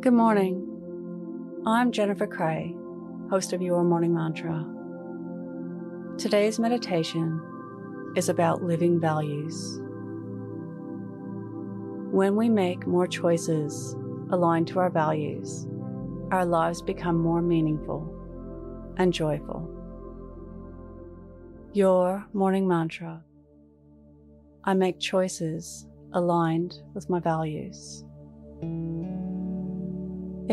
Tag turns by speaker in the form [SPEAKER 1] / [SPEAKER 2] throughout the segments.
[SPEAKER 1] Good morning. I'm Jennifer Cray, host of Your Morning Mantra. Today's meditation is about living values. When we make more choices aligned to our values, our lives become more meaningful and joyful. Your morning mantra I make choices aligned with my values.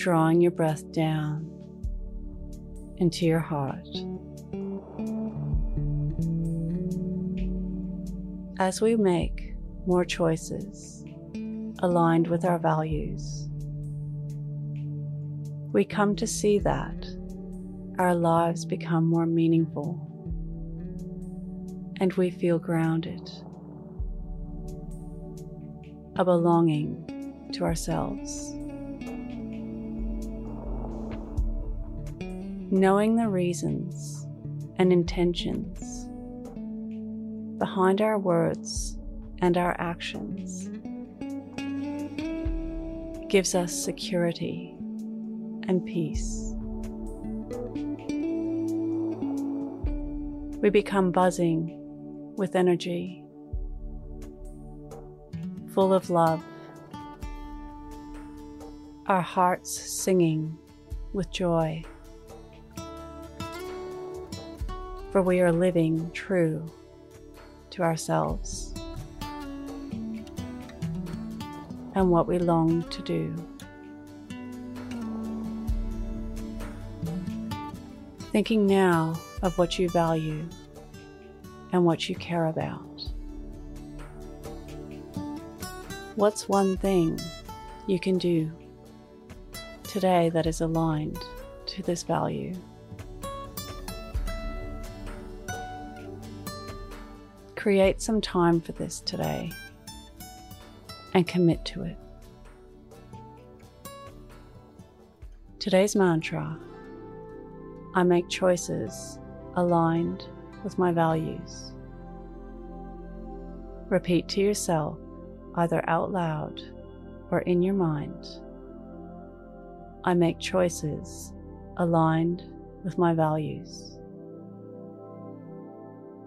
[SPEAKER 1] Drawing your breath down into your heart. As we make more choices aligned with our values, we come to see that our lives become more meaningful and we feel grounded, a belonging to ourselves. Knowing the reasons and intentions behind our words and our actions gives us security and peace. We become buzzing with energy, full of love, our hearts singing with joy. For we are living true to ourselves and what we long to do. Thinking now of what you value and what you care about. What's one thing you can do today that is aligned to this value? Create some time for this today and commit to it. Today's mantra I make choices aligned with my values. Repeat to yourself, either out loud or in your mind I make choices aligned with my values.